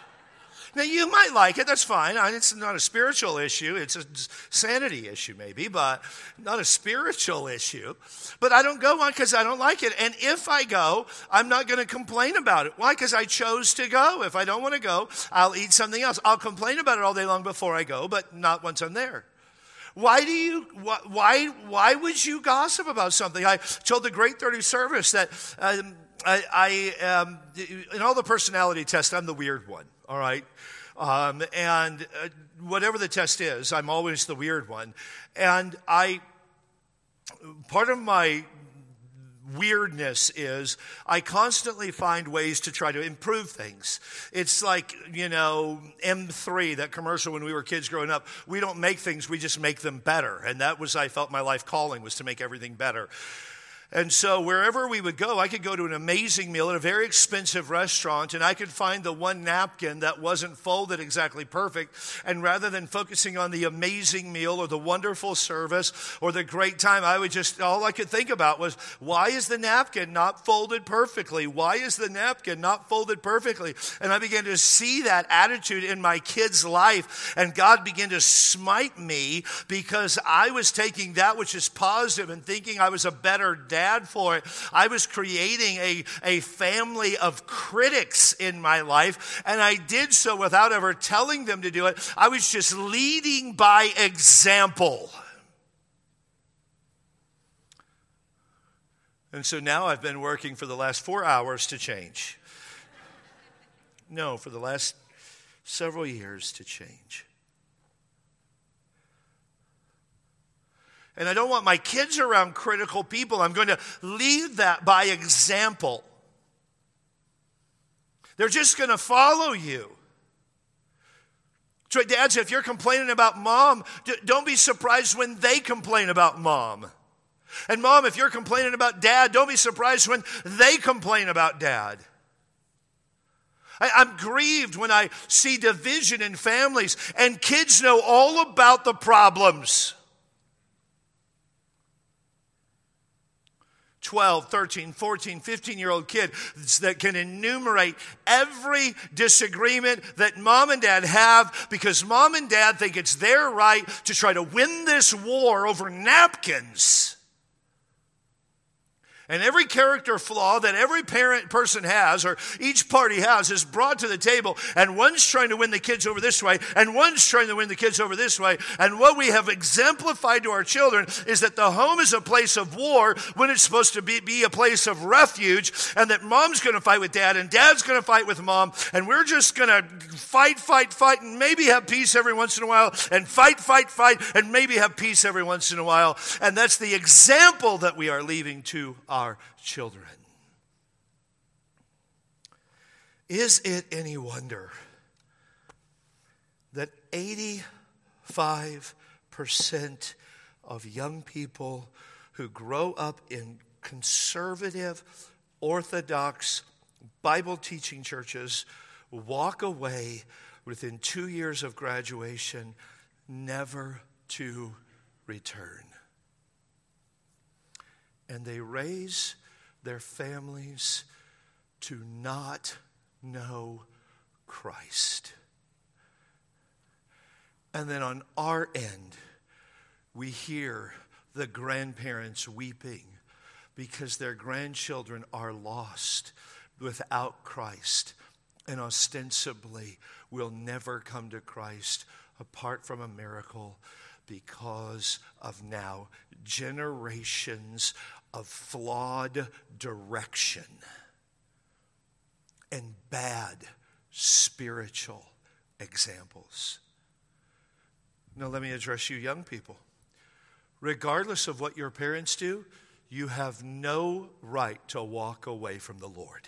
Now, you might like it, that's fine. It's not a spiritual issue, it's a sanity issue, maybe, but not a spiritual issue. But I don't go on because I don't like it. And if I go, I'm not going to complain about it. Why? Because I chose to go. If I don't want to go, I'll eat something else. I'll complain about it all day long before I go, but not once I'm there. Why do you why why would you gossip about something? I told the Great Thirty service that um, I, I um, in all the personality tests, I'm the weird one all right? Um, and uh, whatever the test is, I'm always the weird one. And I, part of my weirdness is I constantly find ways to try to improve things. It's like, you know, M3, that commercial when we were kids growing up. We don't make things, we just make them better. And that was, I felt my life calling was to make everything better. And so wherever we would go, I could go to an amazing meal at a very expensive restaurant and I could find the one napkin that wasn't folded exactly perfect. And rather than focusing on the amazing meal or the wonderful service or the great time, I would just, all I could think about was, why is the napkin not folded perfectly? Why is the napkin not folded perfectly? And I began to see that attitude in my kid's life and God began to smite me because I was taking that which is positive and thinking I was a better dad dad for it. I was creating a, a family of critics in my life, and I did so without ever telling them to do it. I was just leading by example. And so now I've been working for the last four hours to change. No, for the last several years to change. And I don't want my kids around critical people. I'm going to lead that by example. They're just going to follow you. So, dads, if you're complaining about mom, don't be surprised when they complain about mom. And mom, if you're complaining about dad, don't be surprised when they complain about dad. I, am grieved when I see division in families, and kids know all about the problems. 12, 13, 14, 15 year old kid that can enumerate every disagreement that mom and dad have because mom and dad think it's their right to try to win this war over napkins. And every character flaw that every parent person has, or each party has, is brought to the table. And one's trying to win the kids over this way, and one's trying to win the kids over this way. And what we have exemplified to our children is that the home is a place of war when it's supposed to be, be a place of refuge, and that mom's going to fight with dad, and dad's going to fight with mom, and we're just going to fight, fight, fight, and maybe have peace every once in a while, and fight, fight, fight, and maybe have peace every once in a while. And that's the example that we are leaving to our our children. Is it any wonder that 85% of young people who grow up in conservative, orthodox, Bible teaching churches walk away within two years of graduation, never to return? And they raise their families to not know Christ. And then on our end, we hear the grandparents weeping because their grandchildren are lost without Christ and ostensibly will never come to Christ apart from a miracle because of now generations of flawed direction and bad spiritual examples. Now, let me address you, young people. Regardless of what your parents do, you have no right to walk away from the Lord.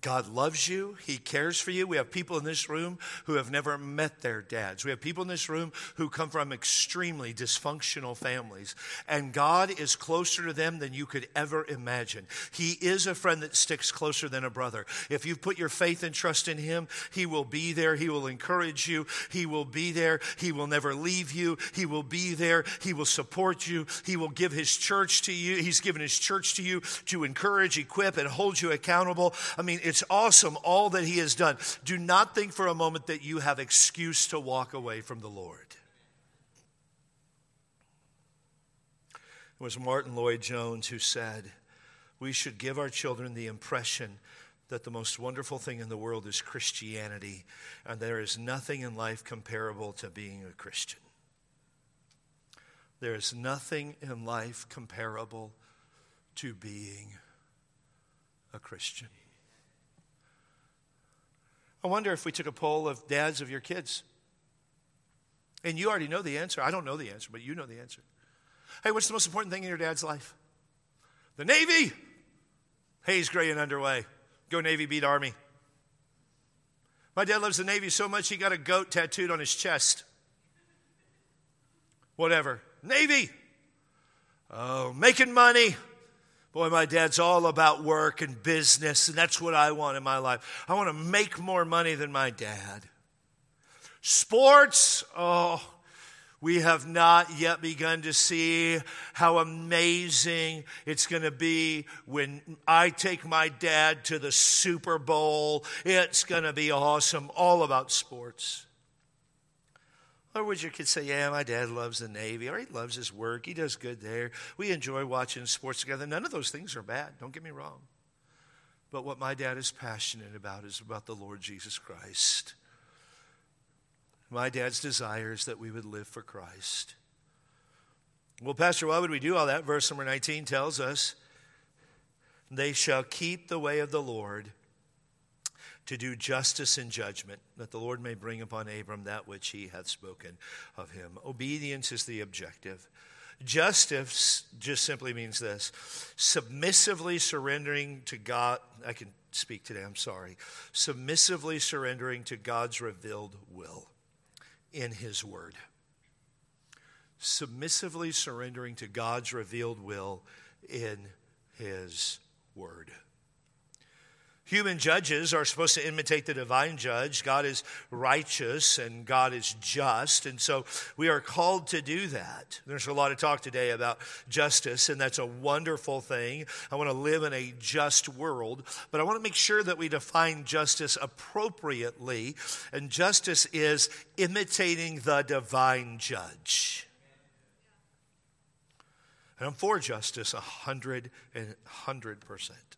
God loves you. He cares for you. We have people in this room who have never met their dads. We have people in this room who come from extremely dysfunctional families. And God is closer to them than you could ever imagine. He is a friend that sticks closer than a brother. If you put your faith and trust in Him, He will be there. He will encourage you. He will be there. He will never leave you. He will be there. He will support you. He will give His church to you. He's given His church to you to encourage, equip, and hold you accountable. I mean, it's awesome all that He has done. Do not think for a moment that you have excuse to walk away from the Lord. It was Martyn Lloyd-Jones who said, We should give our children the impression that the most wonderful thing in the world is Christianity, and there is nothing in life comparable to being a Christian. There is nothing in life comparable to being a Christian. I wonder if we took a poll of dads of your kids. And you already know the answer. I don't know the answer, but you know the answer. Hey, what's the most important thing in your dad's life? The Navy. Haze gray and underway. Go Navy, beat Army. My dad loves the Navy so much he got a goat tattooed on his chest. Whatever. Navy. Oh, making money. Boy, my dad's all about work and business, and that's what I want in my life. I want to make more money than my dad. Sports, oh, we have not yet begun to see how amazing it's going to be when I take my dad to the Super Bowl. It's going to be awesome, all about sports. Or would your kids say, Yeah, my dad loves the Navy, or he loves his work, he does good there, we enjoy watching sports together? None of those things are bad, don't get me wrong. But what my dad is passionate about is about the Lord Jesus Christ. My dad's desire is that we would live for Christ. Well, Pastor, why would we do all that? Verse number 19 tells us they shall keep the way of the Lord to do justice and judgment, that the Lord may bring upon Abram that which he hath spoken of him. Obedience is the objective. Justice just simply means this submissively surrendering to God. I can speak today, I'm sorry. Submissively surrendering to God's revealed will in His Word. Submissively surrendering to God's revealed will in His Word. Human judges are supposed to imitate the divine judge. God is righteous and God is just. And so we are called to do that. There's a lot of talk today about justice, and that's a wonderful thing. I want to live in a just world, but I want to make sure that we define justice appropriately. And justice is imitating the divine judge. And I'm for justice a hundred and hundred percent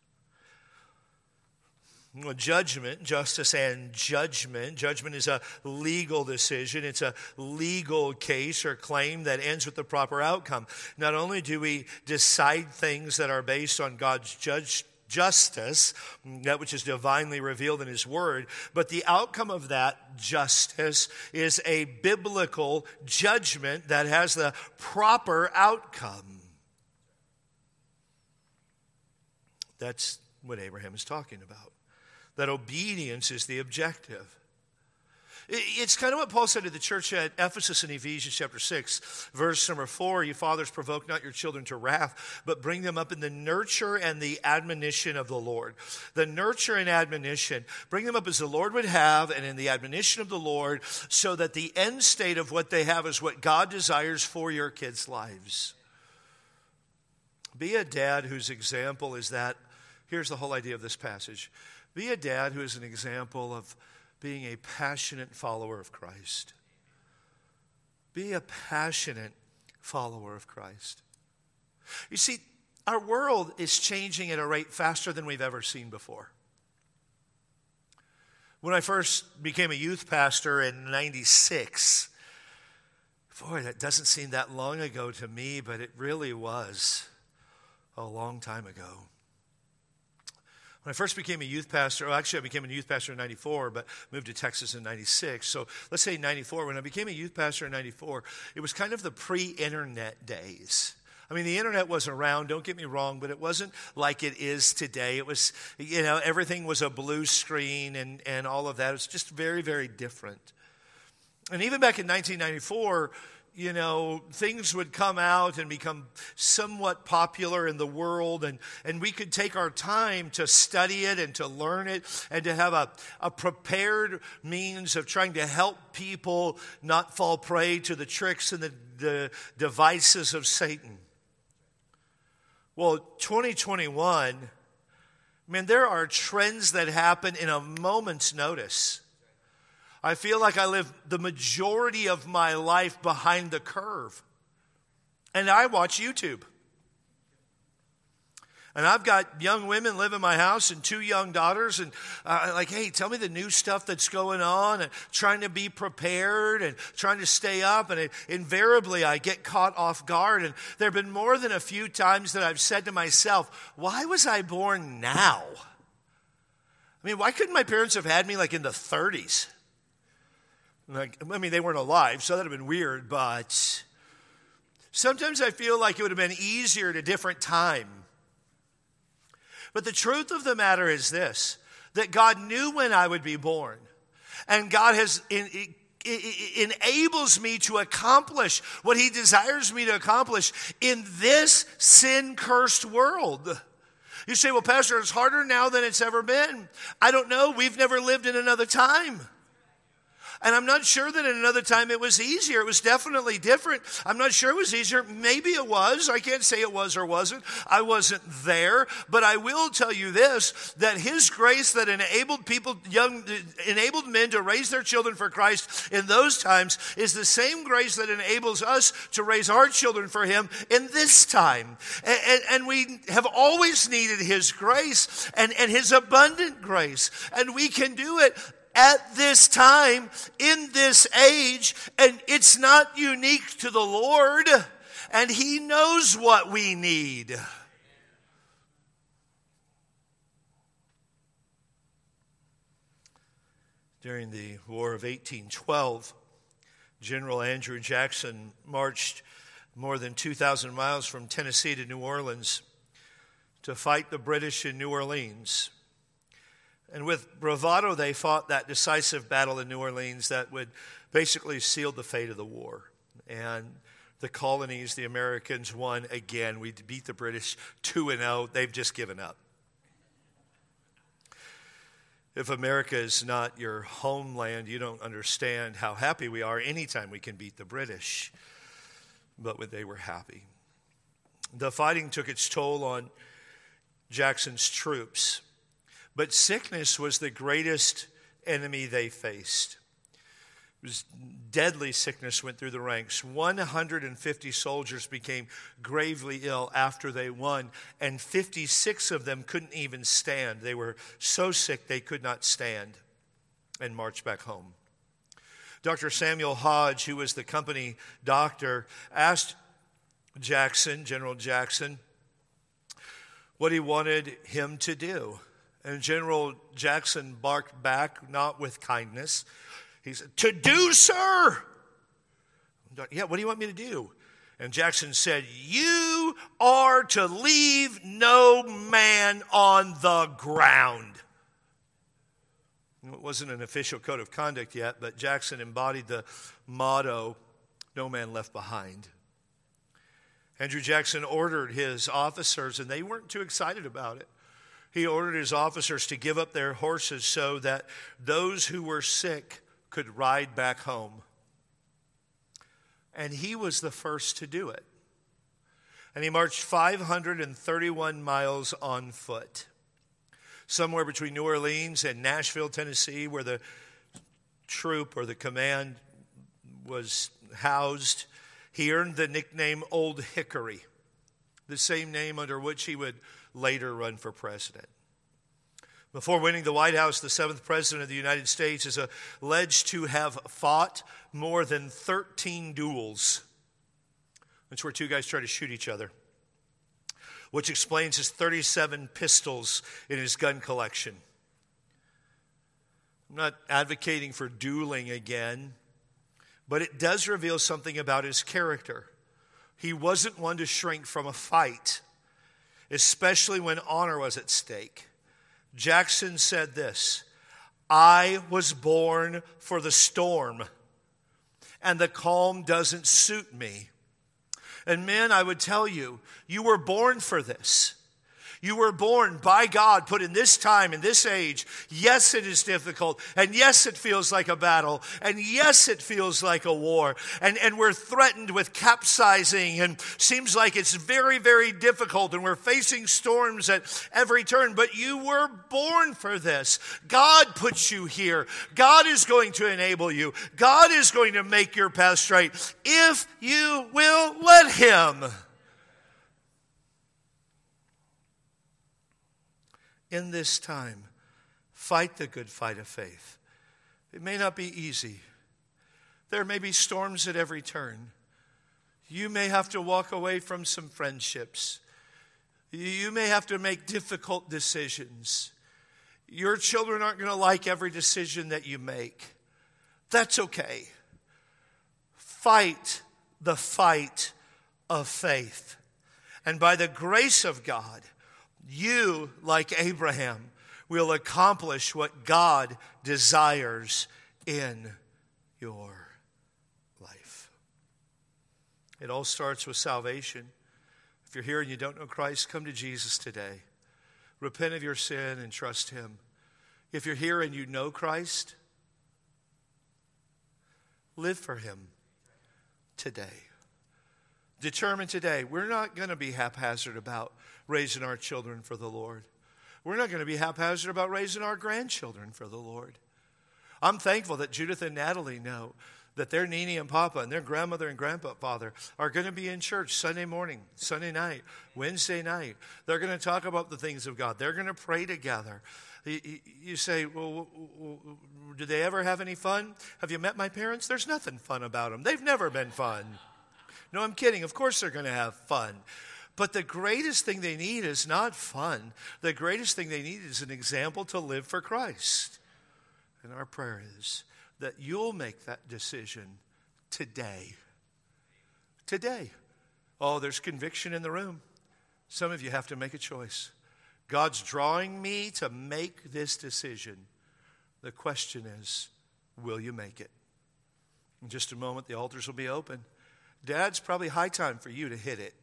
judgment, justice and judgment. Judgment is a legal decision, it's a legal case or claim that ends with the proper outcome. Not only do we decide things that are based on God's judge, justice, that which is divinely revealed in His Word, but the outcome of that justice is a biblical judgment that has the proper outcome. That's what Abraham is talking about that obedience is the objective. It's kind of what Paul said to the church at Ephesus in Ephesians chapter 6, verse number 4 You fathers, provoke not your children to wrath, but bring them up in the nurture and the admonition of the Lord. The nurture and admonition, bring them up as the Lord would have and in the admonition of the Lord, so that the end state of what they have is what God desires for your kids' lives. Be a dad whose example is that. Here's the whole idea of this passage be a dad who is an example of being a passionate follower of Christ. Be a passionate follower of Christ. You see, our world is changing at a rate faster than we've ever seen before. When I first became a youth pastor in 96, boy, that doesn't seem that long ago to me, but it really was a long time ago. When I first became a youth pastor, well, actually, I became a youth pastor in 94, but moved to Texas in 96. So let's say 94. When I became a youth pastor in 94, it was kind of the pre internet days. I mean, the internet was around, don't get me wrong, but it wasn't like it is today. It was, you know, everything was a blue screen and, and all of that. It was just very, very different. And even back in 1994, you know, things would come out and become somewhat popular in the world, and, and we could take our time to study it and to learn it and to have a, a prepared means of trying to help people not fall prey to the tricks and the, the devices of Satan. Well, 2021, man, there are trends that happen in a moment's notice. I feel like I live the majority of my life behind the curve. And I watch YouTube. And I've got young women live in my house and two young daughters, and uh, like, hey, tell me the new stuff that's going on, and trying to be prepared and trying to stay up. And it, invariably, I get caught off guard. And there have been more than a few times that I've said to myself, why was I born now? I mean, why couldn't my parents have had me like in the 30s? Like, I mean, they weren't alive, so that would have been weird, but sometimes I feel like it would have been easier at a different time. But the truth of the matter is this that God knew when I would be born, and God has. In, enables me to accomplish what he desires me to accomplish in this sin cursed world. You say, well, Pastor, it's harder now than it's ever been. I don't know. We've never lived in another time. And I'm not sure that at another time it was easier. It was definitely different. I'm not sure it was easier. Maybe it was. I can't say it was or wasn't. I wasn't there. But I will tell you this that His grace that enabled people, young, enabled men to raise their children for Christ in those times is the same grace that enables us to raise our children for Him in this time. And, and, and we have always needed His grace and, and His abundant grace. And we can do it at this time, in this age, and it's not unique to the Lord, and He knows what we need. During the War of 1812, General Andrew Jackson marched more than 2,000 miles from Tennessee to New Orleans to fight the British in New Orleans. And with bravado, they fought that decisive battle in New Orleans that would basically seal the fate of the war. And the colonies, the Americans won again. We beat the British 2 and 0. They've just given up. If America is not your homeland, you don't understand how happy we are anytime we can beat the British. But they were happy. The fighting took its toll on Jackson's troops. But sickness was the greatest enemy they faced. It was deadly sickness went through the ranks. 150 soldiers became gravely ill after they won, and 56 of them couldn't even stand. They were so sick they could not stand and march back home. Dr. Samuel Hodge, who was the company doctor, asked Jackson, General Jackson, what he wanted him to do. And General Jackson barked back, not with kindness. He said, To do, sir. Yeah, what do you want me to do? And Jackson said, You are to leave no man on the ground. It wasn't an official code of conduct yet, but Jackson embodied the motto, No man left behind. Andrew Jackson ordered his officers, and they weren't too excited about it he ordered his officers to give up their horses so that those who were sick could ride back home. And he was the first to do it. And he marched 531 miles on foot, somewhere between New Orleans and Nashville, Tennessee, where the troop or the command was housed. He earned the nickname Old Hickory, the same name under which he would later run for president. Before winning the White House, the seventh president of the United States is alleged to have fought more than 13 duels. That's where two guys try to shoot each other, which explains his 37 pistols in his gun collection. I'm not advocating for dueling again, but it does reveal something about his character. He wasn't one to shrink from a fight especially when honor was at stake. Jackson said this I was born for the storm, and the calm doesn't suit me. And men, I would tell you, you were born for this. You were born by God, put in this time, in this age. Yes, it is difficult. And yes, it feels like a battle. And yes, it feels like a war. And, and we're threatened with capsizing and seems like it's very, very difficult. And we're facing storms at every turn. But you were born for this. God puts you here. God is going to enable you. God is going to make your path straight if you will let Him. In this time, fight the good fight of faith. It may not be easy. There may be storms at every turn. You may have to walk away from some friendships. You may have to make difficult decisions. Your children aren't going to like every decision that you make. That's okay. Fight the fight of faith. And by the grace of God, you, like Abraham, will accomplish what God desires in your life. It all starts with salvation. If you're here and you don't know Christ, come to Jesus today. Repent of your sin and trust Him. If you're here and you know Christ, Live for Him today. Determine today. We're not going to be haphazard about raising our children for the Lord. We're not going to be haphazard about raising our grandchildren for the Lord. I'm thankful that Judith and Natalie know that their Nini and Papa and their grandmother and grandfather are going to be in church Sunday morning, Sunday night, Wednesday night. They're going to talk about the things of God. They're going to pray together. You say, well, do they ever have any fun? Have you met my parents? There's nothing fun about them. They've never been fun. No, I'm kidding. Of course they're going to have fun. But the greatest thing they need is not fun. The greatest thing they need is an example to live for Christ. And our prayer is that you'll make that decision today. Today. Oh, there's conviction in the room. Some of you have to make a choice. God's drawing me to make this decision. The question is, will you make it? In just a moment, the altars will be open. Dad's probably high time for you to hit it.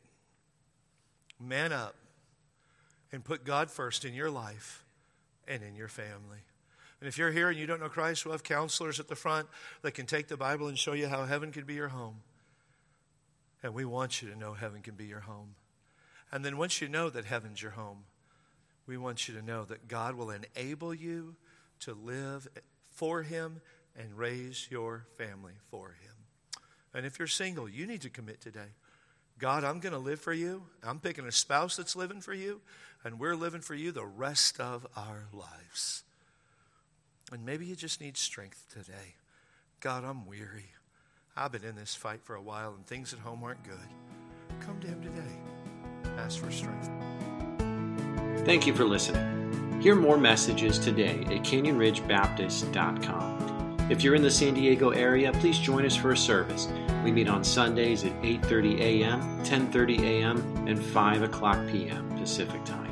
Man up and put God first in your life and in your family. And if you're here and you don't know Christ, we'll have counselors at the front that can take the Bible and show you how heaven can be your home. And we want you to know heaven can be your home. And then once you know that heaven's your home, we want you to know that God will enable you to live for Him and raise your family for Him. And if you're single, you need to commit today. God, I'm going to live for you. I'm picking a spouse that's living for you, and we're living for you the rest of our lives. And maybe you just need strength today. God, I'm weary. I've been in this fight for a while, and things at home aren't good. Come to Him today. Ask for strength. Thank you for listening. Hear more messages today at canyonridgebaptist.com. If you're in the San Diego area, please join us for a service. We meet on Sundays at 8:30 a.m., 10:30 a.m., and 5 o'clock p.m. Pacific Time.